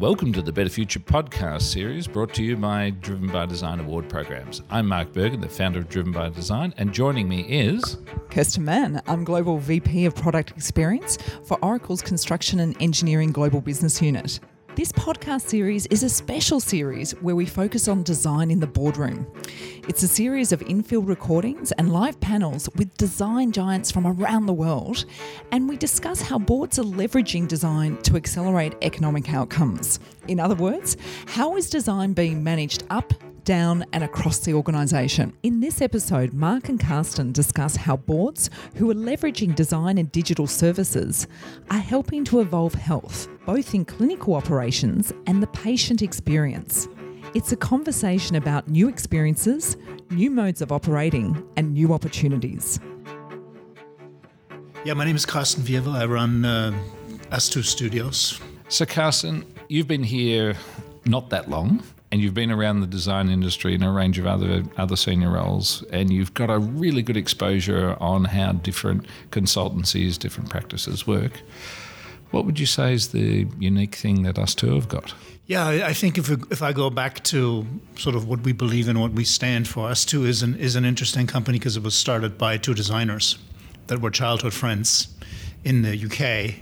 Welcome to the Better Future podcast series brought to you by Driven by Design Award programs. I'm Mark Bergin, the founder of Driven by Design, and joining me is Kirsten Mann. I'm Global VP of Product Experience for Oracle's Construction and Engineering Global Business Unit. This podcast series is a special series where we focus on design in the boardroom. It's a series of infield recordings and live panels with design giants from around the world, and we discuss how boards are leveraging design to accelerate economic outcomes. In other words, how is design being managed up, down, and across the organisation. In this episode, Mark and Carsten discuss how boards who are leveraging design and digital services are helping to evolve health, both in clinical operations and the patient experience. It's a conversation about new experiences, new modes of operating, and new opportunities. Yeah, my name is Carsten Wierwille. I run uh, ustwo Studios. So, Carsten, you've been here not that long and you've been around the design industry in a range of other other senior roles, and you've got a really good exposure on how different consultancies, different practices work. What would you say is the unique thing that ustwo have got? Yeah, I think if if I go back to sort of what we believe in, what we stand for, ustwo is an is an interesting company because it was started by two designers that were childhood friends in the UK.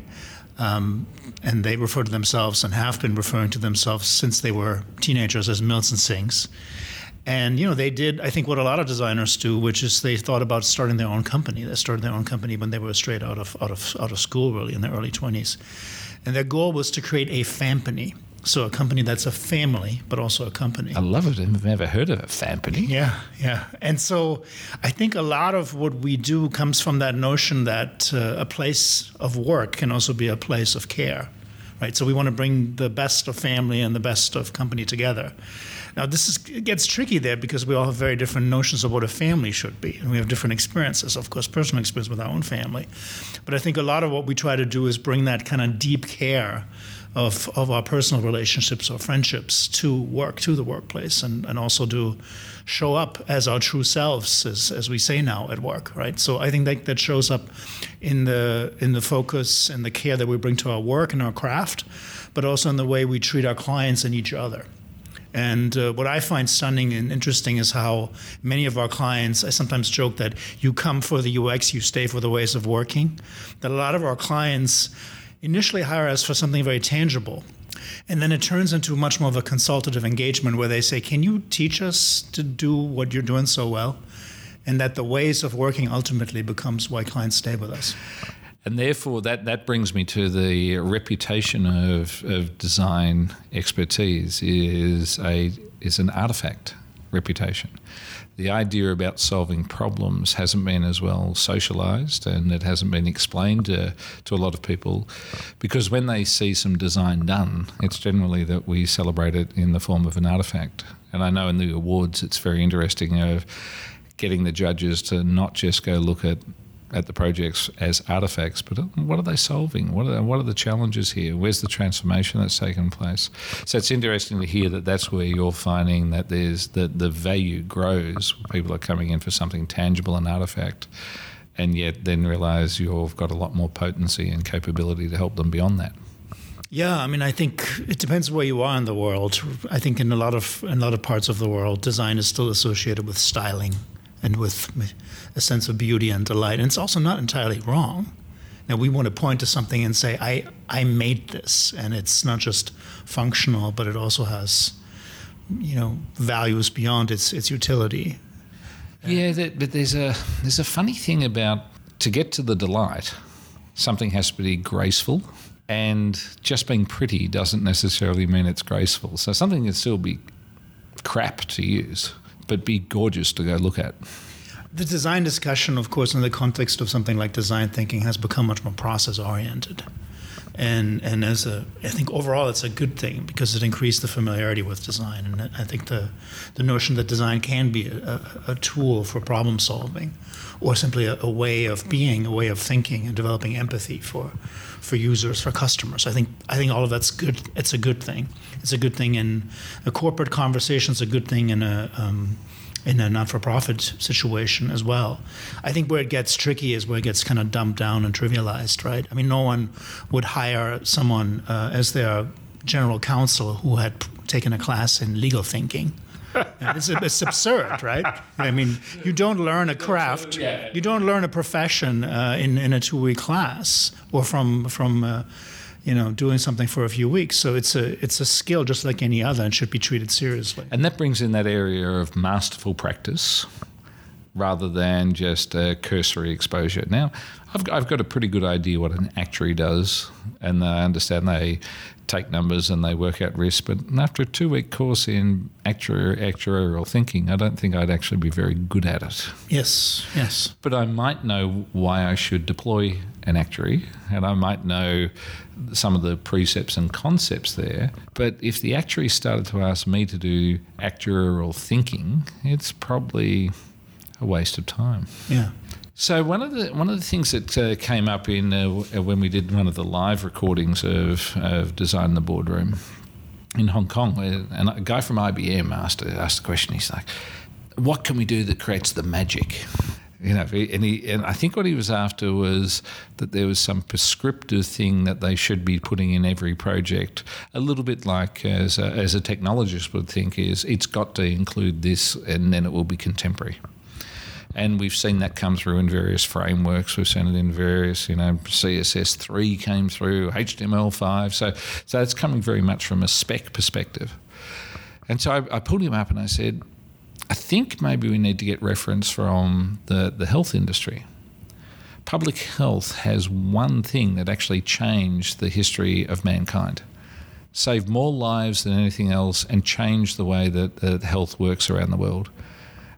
Um, and they refer to themselves and have been referring to themselves since they were teenagers as Mills and Sinx. And you know, they did I think what a lot of designers do, which is they thought about starting their own company. They started their own company when they were straight out of out of out of school, really in their early 20s. And their goal was to create a fampany, so a company that's a family, but also a company. I love it. I've never heard of a fampany. Yeah, yeah. And so I think a lot of what we do comes from that notion that uh, a place of work can also be a place of care, right? So we want to bring the best of family and the best of company together. Now, this is, it gets tricky there because we all have very different notions of what a family should be, and we have different experiences, of course, personal experience with our own family. But I think a lot of what we try to do is bring that kind of deep care of, of our personal relationships or friendships to work, to the workplace, and, and also to show up as our true selves, as, as we say now at work, right? So I think that, that shows up in the, in the focus and the care that we bring to our work and our craft, but also in the way we treat our clients and each other. And uh, what I find stunning and interesting is how many of our clients, I sometimes joke that you come for the UX, you stay for the ways of working. That a lot of our clients initially hire us for something very tangible. And then it turns into much more of a consultative engagement where they say, Can you teach us to do what you're doing so well? And that the ways of working ultimately becomes why clients stay with us. And therefore, that, that brings me to the reputation of, of design expertise is a is an artifact reputation. The idea about solving problems hasn't been as well socialized and it hasn't been explained to, to a lot of people because when they see some design done, it's generally that we celebrate it in the form of an artifact. And I know in the awards, it's very interesting of getting the judges to not just go look at at the projects as artifacts, but what are they solving? What are, what are the challenges here? Where's the transformation that's taken place? So it's interesting to hear that that's where you're finding that there's that the value grows. People are coming in for something tangible and artifact, and yet then realize you've got a lot more potency and capability to help them beyond that. Yeah, I mean, I think it depends where you are in the world. I think in a lot of in a lot of parts of the world, design is still associated with styling and with a sense of beauty and delight. And it's also not entirely wrong. Now we want to point to something and say, I, I made this, and it's not just functional, but it also has, you know, values beyond its its utility. Yeah, but there's a there's a funny thing about to get to the delight, something has to be graceful, and just being pretty doesn't necessarily mean it's graceful. So something can still be crap to use, but be gorgeous to go look at. The design discussion, of course, in the context of something like design thinking, has become much more process oriented. And, and as a, I think overall it's a good thing because it increased the familiarity with design. And I think the, the notion that design can be a, a, tool for problem solving or simply a, a, way of being, a way of thinking and developing empathy for, for users, for customers. I think, I think all of that's good. It's a good thing. It's a good thing in a corporate conversation. It's a good thing in a, um, in a not-for-profit situation as well. I think where it gets tricky is where it gets kind of dumbed down and trivialized, right? I mean, no one would hire someone uh, as their general counsel who had taken a class in legal thinking. it's, it's, absurd, right? I mean, you don't learn a craft, you don't learn a profession uh, in, in a two week class or from from uh, you know doing something for a few weeks. So it's a it's a skill just like any other and should be treated seriously. And that brings in that area of masterful practice rather than just a cursory exposure. Now, I've, I've got a pretty good idea what an actuary does, and I understand they take numbers and they work out risk. But after a two week course in actuarial thinking, I don't think I'd actually be very good at it. Yes, yes. But I might know why I should deploy an actuary and I might know some of the precepts and concepts there. But if the actuary started to ask me to do actuarial thinking, it's probably a waste of time. Yeah. So one of the one of the things that uh, came up in uh, when we did one of the live recordings of, of Design the Boardroom in Hong Kong, uh, and a guy from IBM asked asked the question. He's like, "What can we do that creates the magic?" You know, and he and I think what he was after was that there was some prescriptive thing that they should be putting in every project. A little bit like as a, as a technologist would think is it's got to include this, and then it will be contemporary and we've seen that come through in various frameworks. We've seen it in various, you know, CSS three came through, HTML five. So, so it's coming very much from a spec perspective. And so I, I pulled him up and I said, I think maybe we need to get reference from the, the health industry. Public health has one thing that actually changed the history of mankind saved more lives than anything else and changed the way that, that health works around the world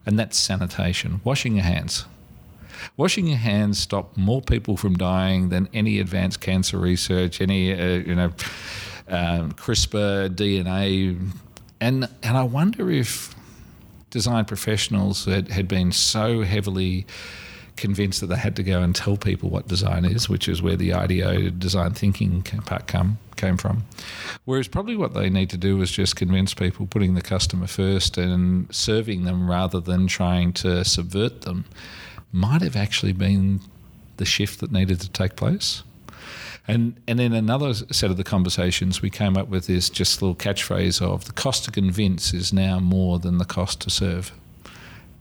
and that's sanitation, washing your hands. Washing your hands stopped more people from dying than any advanced cancer research, any uh, you know um, CRISPR, DNA, and and I wonder if design professionals that had been so heavily convinced that they had to go and tell people what design is, which is where the IDEO design thinking part come came from. Whereas probably what they need to do is just convince people, putting the customer first and serving them rather than trying to subvert them, might have actually been the shift that needed to take place. And and in another set of the conversations, we came up with this just little catchphrase of the cost to convince is now more than the cost to serve.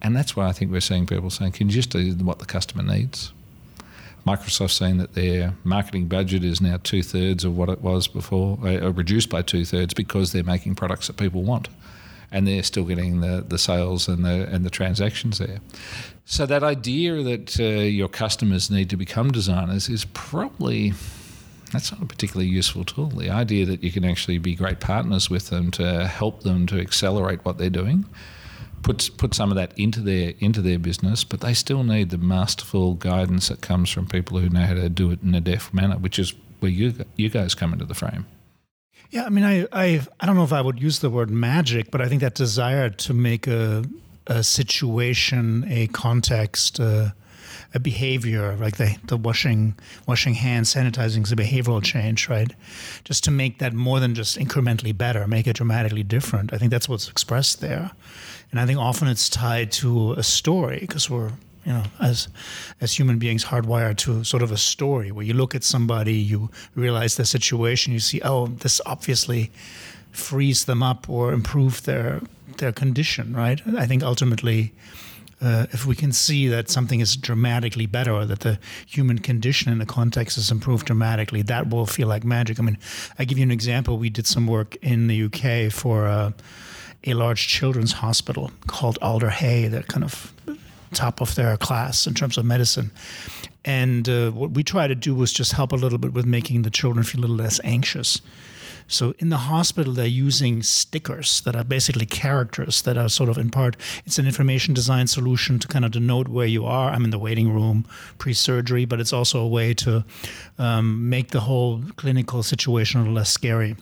And that's why I think we're seeing people saying, can you just do what the customer needs? Microsoft saying that their marketing budget is now two thirds of what it was before, uh, reduced by two thirds because they're making products that people want, and they're still getting the, the sales and the and the transactions there. So that idea that uh, your customers need to become designers is probably that's not a particularly useful tool. The idea that you can actually be great partners with them to help them to accelerate what they're doing put put some of that into their into their business, but they still need the masterful guidance that comes from people who know how to do it in a deft manner, which is where you you guys come into the frame. Yeah, I mean, I I I don't know if I would use the word magic, but I think that desire to make a a situation, a context, uh, a behavior, like the, the washing washing hands, sanitizing is a behavioral change, right? Just to make that more than just incrementally better, make it dramatically different. I think that's what's expressed there. And I think often it's tied to a story because we're you know, as as human beings, hardwired to sort of a story where you look at somebody, you realize the situation, you see, oh, this obviously frees them up or improve their their condition, right? I think ultimately, uh, if we can see that something is dramatically better, or that the human condition in the context is improved dramatically, that will feel like magic. I mean, I give you an example. We did some work in the UK for. Uh, a large children's hospital called Alder Hey. They're kind of top of their class in terms of medicine. And uh, what we tried to do was just help a little bit with making the children feel a little less anxious. So in the hospital, they're using stickers that are basically characters that are sort of in part, it's an information design solution to kind of denote where you are. I'm in the waiting room pre surgery, but it's also a way to um, make the whole clinical situation a little less scary.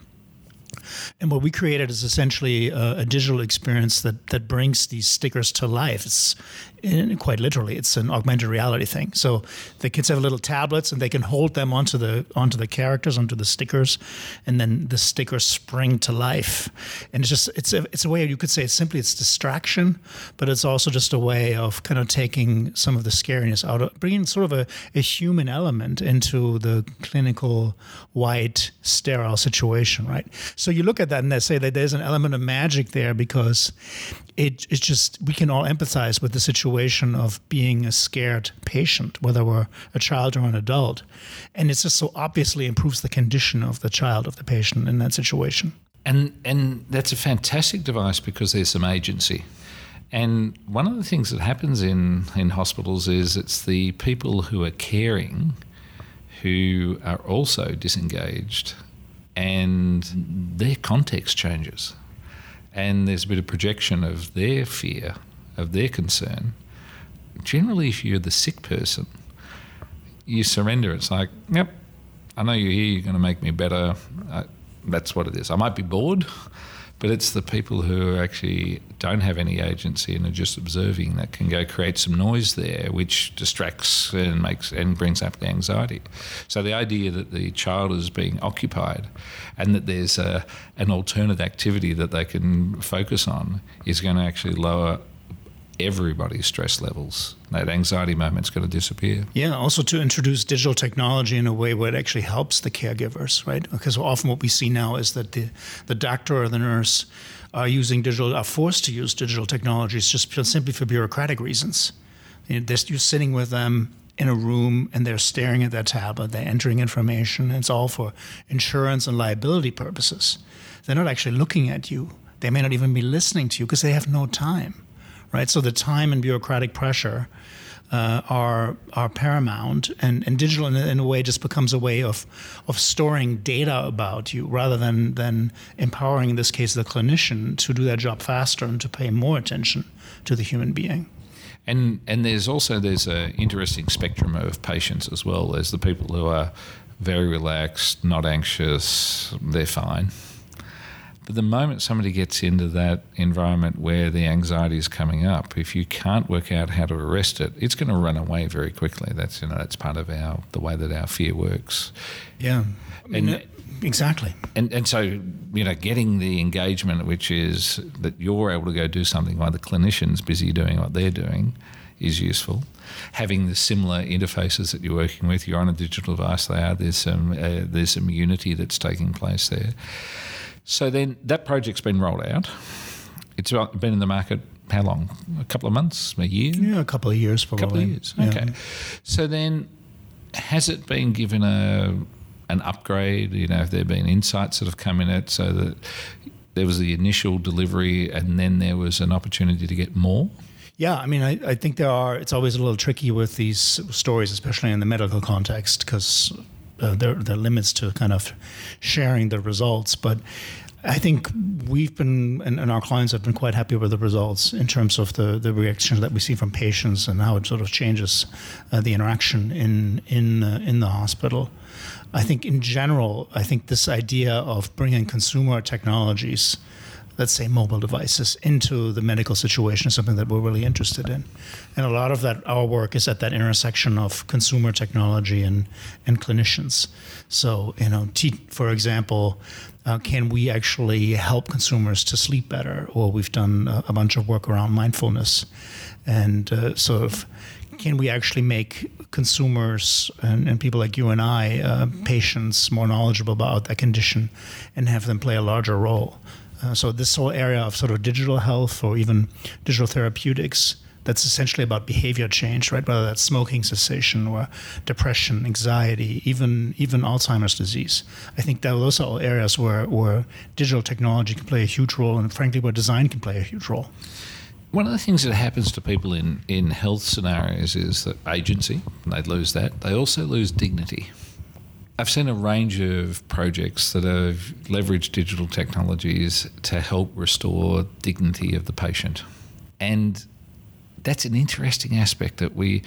And what we created is essentially a, a digital experience that, that brings these stickers to life. It's in, quite literally, it's an augmented reality thing. So the kids have little tablets and they can hold them onto the onto the characters, onto the stickers, and then the stickers spring to life. And it's just it's a it's a way you could say it's simply it's distraction, but it's also just a way of kind of taking some of the scariness out of bringing sort of a, a human element into the clinical white sterile situation, right? So you look at that and they say that there's an element of magic there because it it's just we can all empathize with the situation of being a scared patient, whether we're a child or an adult, and it just so obviously improves the condition of the child of the patient in that situation. And and that's a fantastic device because there's some agency. And one of the things that happens in, in hospitals is it's the people who are caring who are also disengaged and their context changes. And there's a bit of projection of their fear, of their concern. Generally, if you're the sick person, you surrender. It's like, yep, I know you're here, you're going to make me better. Uh, that's what it is. I might be bored, but it's the people who actually don't have any agency and are just observing that can go create some noise there, which distracts and makes and brings up the anxiety. So the idea that the child is being occupied and that there's a, an alternate activity that they can focus on is going to actually lower everybody's stress levels. That anxiety moment's going to disappear. Yeah, also to introduce digital technology in a way where it actually helps the caregivers, right? Because often what we see now is that the, the doctor or the nurse are using digital, are forced to use digital technologies just simply for bureaucratic reasons. You know, you're sitting with them in a room and they're staring at their tablet, they're entering information, it's all for insurance and liability purposes. They're not actually looking at you. They may not even be listening to you because they have no time right? So the time and bureaucratic pressure uh, are are paramount, and, and digital in, in, a way just becomes a way of of storing data about you rather than than empowering, in this case, the clinician to do their job faster and to pay more attention to the human being. And and there's also there's an interesting spectrum of patients as well. There's the people who are very relaxed, not anxious, they're fine but the moment somebody gets into that environment where the anxiety is coming up, if you can't work out how to arrest it, it's going to run away very quickly. That's you know that's part of our the way that our fear works. Yeah, and exactly. And and so you know, getting the engagement, which is that you're able to go do something while the clinician's busy doing what they're doing, is useful. Having the similar interfaces that you're working with, you're on a digital device. They are. There's some uh, there's some unity that's taking place there. So then that project's been rolled out. It's been in the market how long? A couple of months? A year? Yeah, a couple of years probably. A couple of years. Okay. Yeah. So then, has it been given a an upgrade? You know, have there been insights that have come in it so that there was the initial delivery and then there was an opportunity to get more? Yeah, I mean, I, I think there are. It's always a little tricky with these stories, especially in the medical context, because uh, there, there are limits to kind of sharing the results. But I think we've been, and, and, our clients have been quite happy with the results in terms of the, the reaction that we see from patients and how it sort of changes uh, the interaction in in uh, in the hospital. I think in general, I think this idea of bringing consumer technologies let's say, mobile devices into the medical situation is something that we're really interested in. And a lot of that, our work is at that intersection of consumer technology and, and clinicians. So, you know, t- for example, uh, can we actually help consumers to sleep better? Or we've done a, a bunch of work around mindfulness and uh, sort of can we actually make consumers and, and people like you and I, uh, patients, more knowledgeable about that condition and have them play a larger role? Uh, so this whole area of sort of digital health or even digital therapeutics that's essentially about behavior change, right? Whether that's smoking cessation or depression, anxiety, even even Alzheimer's disease. I think that those are all areas where, where digital technology can play a huge role, and frankly, where design can play a huge role. One of the things that happens to people in, in health scenarios is that agency, they lose that. They also lose dignity. I've seen a range of projects that have leveraged digital technologies to help restore dignity of the patient. And that's an interesting aspect that we.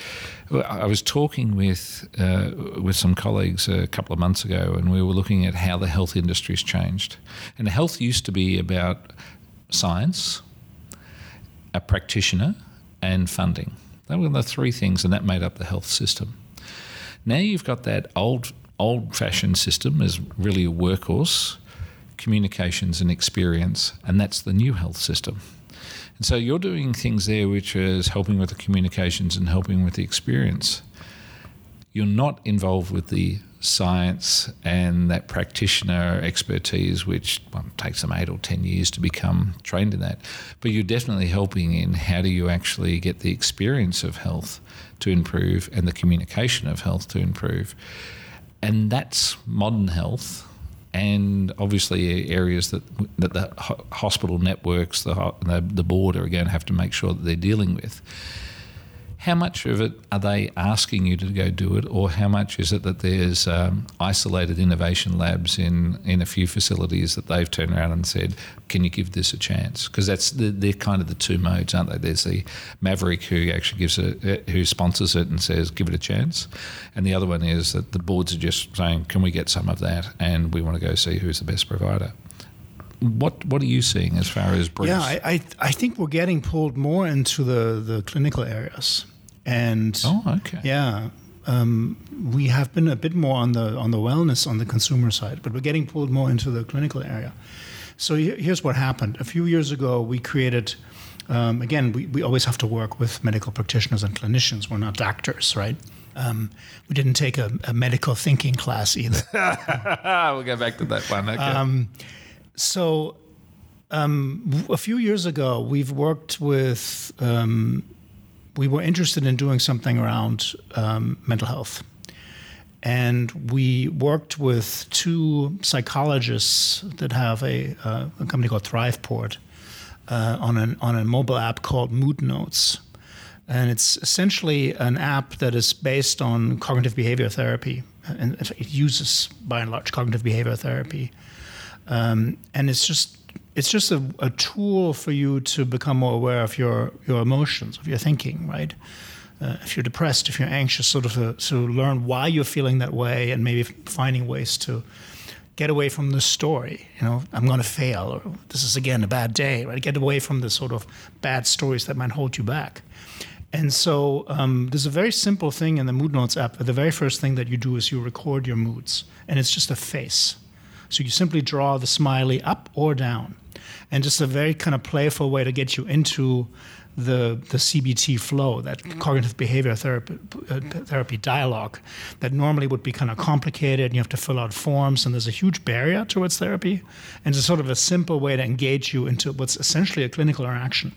I was talking with uh, with some colleagues a couple of months ago, and we were looking at how the health industry's changed. And health used to be about science, a practitioner, and funding. They were the three things, and that made up the health system. Now you've got that old old fashioned system is really a workhorse, communications and experience, and that's the new health system. And so you're doing things there which is helping with the communications and helping with the experience. You're not involved with the science and that practitioner expertise, which well, takes them eight or ten years to become trained in that. But you're definitely helping in how do you actually get the experience of health to improve and the communication of health to improve. And that's modern health and obviously areas that that the hospital networks, the the board are going to have to make sure that they're dealing with. How much of it are they asking you to go do it, or how much is it that there's um, isolated innovation labs in, in a few facilities that they've turned around and said, "Can you give this a chance?" Because that's the, they're kind of the two modes, aren't they? There's the maverick who actually gives it, who sponsors it and says, "Give it a chance," and the other one is that the boards are just saying, "Can we get some of that?" and we want to go see who's the best provider what what are you seeing as far as briefs? Yeah, I, I, I think we're getting pulled more into the the clinical areas. And oh, okay, yeah, um, we have been a bit more on the on the wellness on the consumer side, but we're getting pulled more into the clinical area. So here's what happened. A few years ago, we created. Um, again, we, we always have to work with medical practitioners and clinicians. We're not doctors, right? Um, we didn't take a, a, medical thinking class either. we'll get back to that one. Okay. Um, so, um, a few years ago, we've worked with um, we were interested in doing something around um, mental health. And we worked with two psychologists that have a, uh, a company called Thriveport uh, on, an, on a mobile app called Mood Notes. And it's essentially an app that is based on cognitive behavior therapy. And it uses, by and large, cognitive behavior therapy. Um, and it's just it's just a, a, tool for you to become more aware of your, your emotions, of your thinking, right? Uh, if you're depressed, if you're anxious, sort of a, to learn why you're feeling that way and maybe finding ways to get away from the story. You know, I'm going to fail, or this is again a bad day, right? Get away from the sort of bad stories that might hold you back. And so um, there's a very simple thing in the Mood Notes app. The very first thing that you do is you record your moods, and it's just a face. So you simply draw the smiley up or down and just a very kind of playful way to get you into the the CBT flow, that cognitive behavior therapy, uh, therapy dialogue, that normally would be kind of complicated. And you have to fill out forms, and there's a huge barrier towards therapy. And it's sort of a simple way to engage you into what's essentially a clinical interaction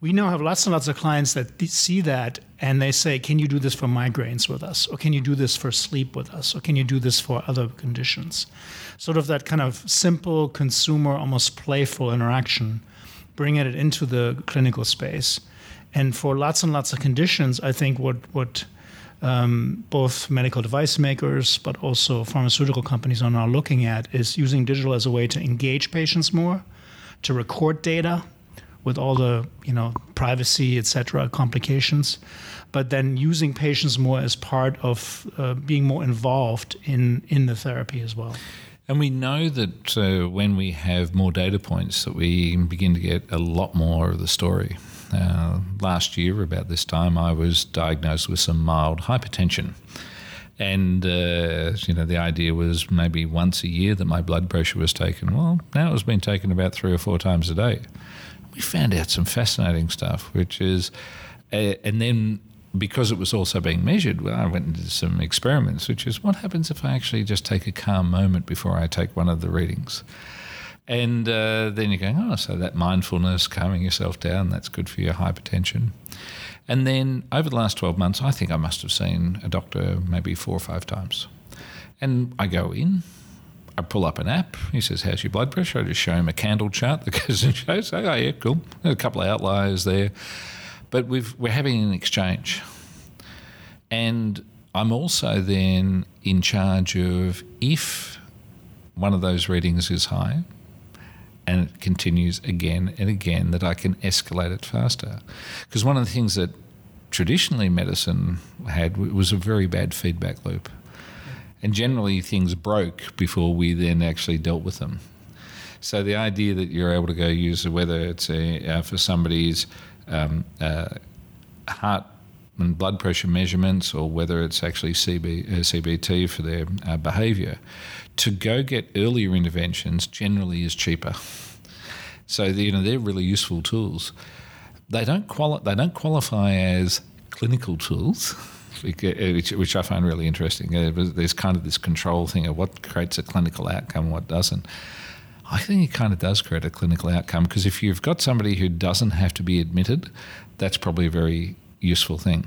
we now have lots and lots of clients that see that and they say, Can you do this for migraines with us? Or can you do this for sleep with us? Or can you do this for other conditions? Sort of that kind of simple, consumer, almost playful interaction, bringing it into the clinical space. And for lots and lots of conditions, I think what, what um, both medical device makers but also pharmaceutical companies are now looking at is using digital as a way to engage patients more, to record data with all the you know privacy etc complications. But then using patients more as part of uh, being more involved in in the therapy as well. And we know that uh, when we have more data points that we begin to get a lot more of the story. Uh, last year about this time i was diagnosed with some mild hypertension. And uh, you know the idea was maybe once a year that my blood pressure was taken. Well now it's been taken about three or four times a day we found out some fascinating stuff, which is, uh, and then because it was also being measured, well, I went did some experiments, which is what happens if I actually just take a calm moment before I take one of the readings. And uh, then you're going, oh, so that mindfulness, calming yourself down, that's good for your hypertension. And then over the last 12 months, I think I must have seen a doctor maybe four or five times. And I go in, I pull up an app. He says, How's your blood pressure? I just show him a candle chart that goes and shows, Oh, yeah, cool. There's a couple of outliers there. But we've, we're having an exchange. And I'm also then in charge of if one of those readings is high and it continues again and again that I can escalate it faster. Because one of the things that traditionally medicine had was a very bad feedback loop. And generally, things broke before we then actually dealt with them. So the idea that you're able to go use whether it's a, uh, for somebody's um, uh, heart and blood pressure measurements or whether it's actually CB, uh, CBT for their uh, behaviour, to go get earlier interventions generally is cheaper. So the, you know they're really useful tools. They don't quali- they don't qualify as clinical tools. Which, which I find really interesting. Uh, there's kind of this control thing of what creates a clinical outcome, what doesn't. I think it kind of does create a clinical outcome because if you've got somebody who doesn't have to be admitted, that's probably a very useful thing.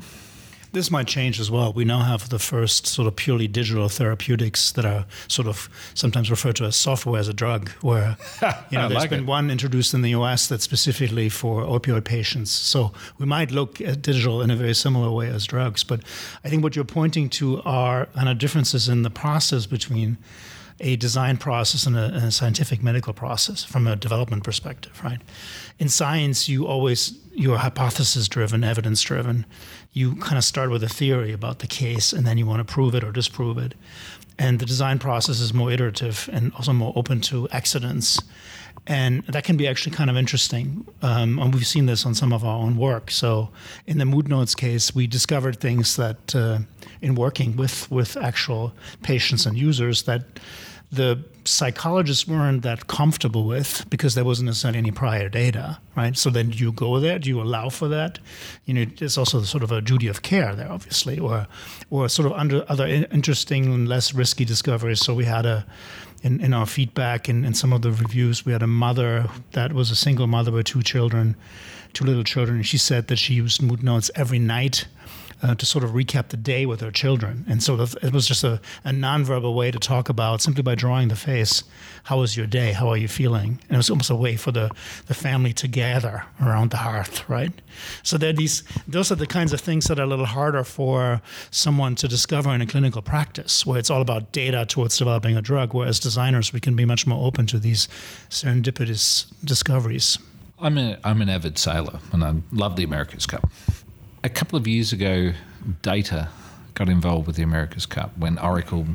This might change as well. We now have the first sort of purely digital therapeutics that are sort of sometimes referred to as software as a drug, where you know there's like been it. one introduced in the US that's specifically for opioid patients. So we might look at digital in a very similar way as drugs. But I think what you're pointing to are kind of differences in the process between a design process and a, and a, scientific medical process from a development perspective, right? In science, you always you're hypothesis driven, evidence driven. You kind of start with a theory about the case, and then you want to prove it or disprove it. And the design process is more iterative and also more open to accidents. And that can be actually kind of interesting. Um, and we've seen this on some of our own work. So, in the Mood Notes case, we discovered things that, uh, in working with, with actual patients and users, that the psychologists weren't that comfortable with because there wasn't necessarily any prior data, right? So then do you go there? Do you allow for that? You know, there's also sort of a duty of care there, obviously, or or sort of under other interesting and less risky discoveries. So we had a in, in our feedback and in, some of the reviews, we had a mother that was a single mother with two children, two little children, and she said that she used mood notes every night uh, to sort of recap the day with her children. And so it was just a, a nonverbal way to talk about simply by drawing the face, how was your day? How are you feeling? And it was almost a way for the, the family to gather around the hearth, right? So there these those are the kinds of things that are a little harder for someone to discover in a clinical practice, where it's all about data towards developing a drug, whereas designers we can be much more open to these serendipitous discoveries. I'm, a, I'm an avid sailor and I love the America's Cup a couple of years ago, Data got involved with the America's Cup when Oracle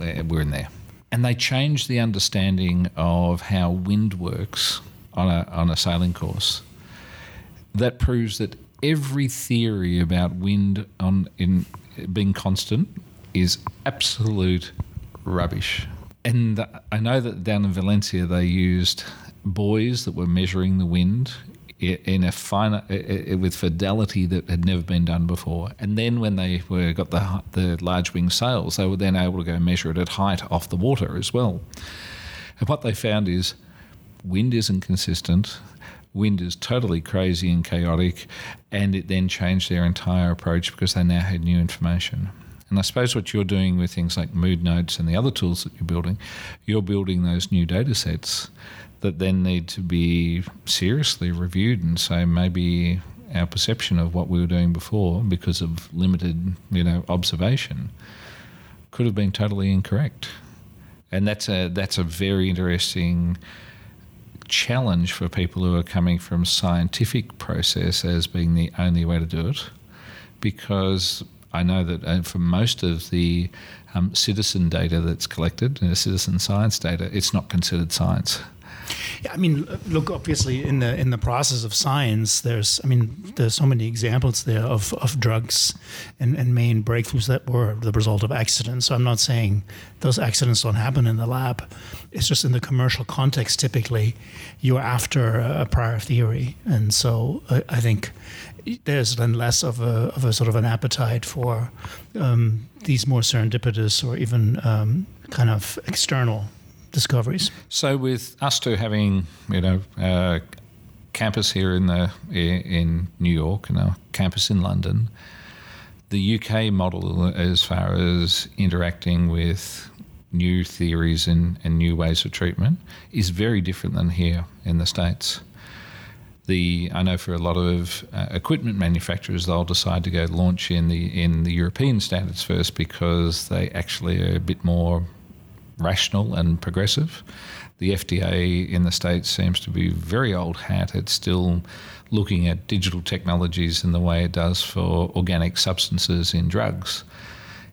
eh, were in there. And they changed the understanding of how wind works on a, on a sailing course. That proves that every theory about wind on in being constant is absolute rubbish. And I know that down in Valencia they used buoys that were measuring the wind in a fine with fidelity that had never been done before. And then when they were got the the large wing sails, they were then able to go measure it at height off the water as well. And what they found is wind isn't consistent. Wind is totally crazy and chaotic, and it then changed their entire approach because they now had new information. And I suppose what you're doing with things like mood notes and the other tools that you're building, you're building those new data sets that then need to be seriously reviewed and say maybe our perception of what we were doing before because of limited you know observation could have been totally incorrect. And that's a that's a very interesting challenge for people who are coming from scientific process as being the only way to do it because I know that uh, for most of the um, citizen data that's collected, uh, citizen science data, it's not considered science. Yeah, I mean, look, obviously, in the in the process of science, there's, I mean, there's so many examples there of, of drugs and, and main breakthroughs that were the result of accidents. So I'm not saying those accidents don't happen in the lab. It's just in the commercial context, typically, you're after a prior theory, and so I, I think there's then less of a, of a sort of an appetite for um, these more serendipitous or even um, kind of external discoveries. So, with ustwo having, you know, a campus here in the in New York and a campus in London, the UK model, as far as interacting with new theories and, and new ways of treatment, is very different than here in the States. The, I know for a lot of uh, equipment manufacturers, they'll decide to go launch in the in the European standards first because they actually are a bit more rational and progressive. The FDA in the States seems to be very old hat. It's still looking at digital technologies in the way it does for organic substances in drugs.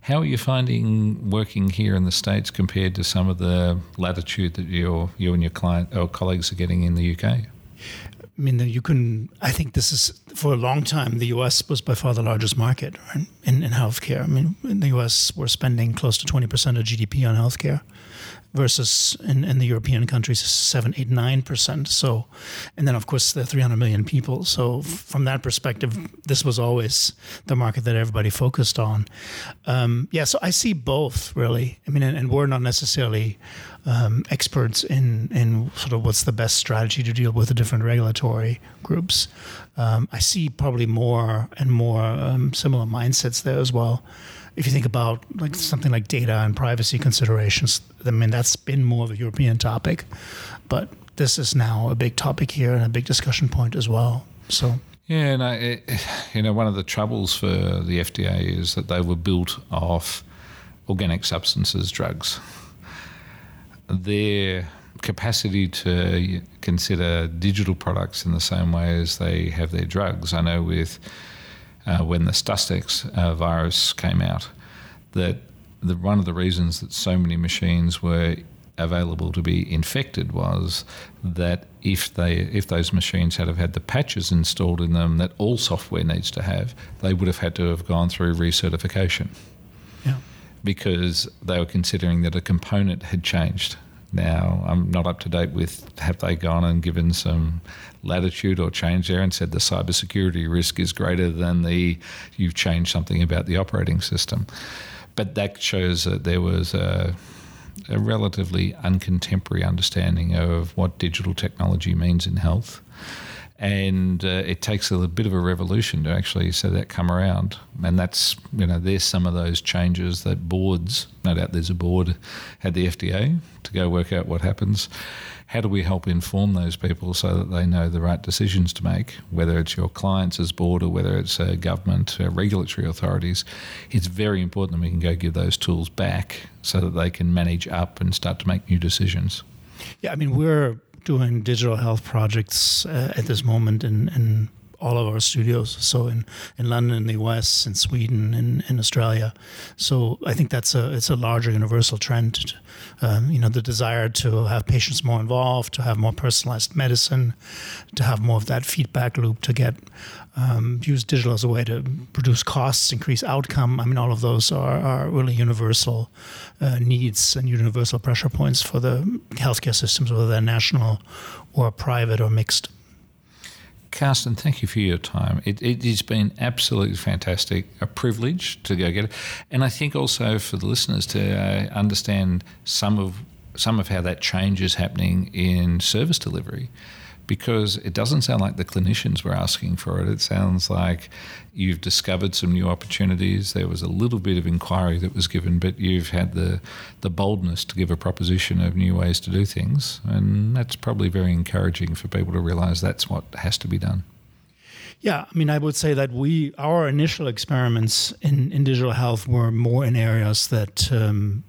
How are you finding working here in the States compared to some of the latitude that you you and your client or colleagues are getting in the UK? I mean, you can. I think this is for a long time. The U.S. was by far the largest market in in healthcare. I mean, in the U.S., we're spending close to twenty percent of GDP on healthcare versus in, in the European countries, seven, eight, nine percent. So, and then of course the 300 million people. So from that perspective, this was always the market that everybody focused on. Um, yeah, so I see both really. I mean, and, and we're not necessarily um, experts in in sort of what's the best strategy to deal with the different regulatory groups. Um, I see probably more and more um, similar mindsets there as well if you think about like something like data and privacy considerations, I mean that's been more of a European topic, but this is now a big topic here and a big discussion point as well. So. Yeah, no, you know, one of the troubles for the FDA is that they were built off organic substances, drugs. Their capacity to consider digital products in the same way as they have their drugs. I know with uh, when the Stuxnet uh, virus came out, that the, one of the reasons that so many machines were available to be infected was that if they if those machines had have had the patches installed in them that all software needs to have, they would have had to have gone through recertification. Yeah. Because they were considering that a component had changed. Now I'm not up to date with have they gone and given some latitude or change there and said the cybersecurity risk is greater than the you've changed something about the operating system. But that shows that there was a, a relatively uncontemporary understanding of what digital technology means in health and uh, it takes a bit of a revolution to actually see that come around. And that's you know there's some of those changes that boards, no doubt there's a board at the FDA to go work out what happens. How do we help inform those people so that they know the right decisions to make, whether it's your clients as board or whether it's a government, uh, regulatory authorities? It's very important that we can go give those tools back so that they can manage up and start to make new decisions. Yeah, I mean we're doing digital health projects uh, at this moment in, in all of our studios. So in, in London, in the US, in Sweden, in, in Australia. So I think that's a it's a larger universal trend. Um, you know, the desire to have patients more involved, to have more personalized medicine, to have more of that feedback loop, to get um, use digital as a way to reduce costs, increase outcome. I mean, all of those are, are really universal uh, needs and universal pressure points for the healthcare systems, whether they're national or private or mixed. Carsten, thank you for your time. It, it has been absolutely fantastic, a privilege to go get it, and I think also for the listeners to uh, understand some of some of how that change is happening in service delivery because it doesn't sound like the clinicians were asking for it. It sounds like you've discovered some new opportunities. There was a little bit of inquiry that was given, but you've had the, the boldness to give a proposition of new ways to do things. And that's probably very encouraging for people to realize that's what has to be done. Yeah, I mean, I would say that we our initial experiments in, in digital health were more in areas that um,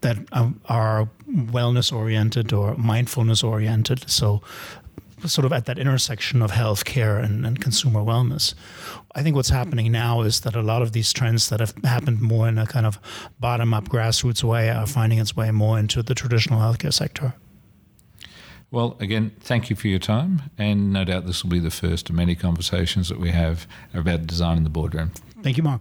that are wellness oriented or mindfulness oriented. So sort of at that intersection of healthcare and, and consumer wellness. I think what's happening now is that a lot of these trends that have happened more in a kind of bottom up grassroots way are finding its way more into the traditional healthcare sector. Well, again, thank you for your time, and no doubt this will be the first of many conversations that we have about design in the boardroom. Thank you, Mark.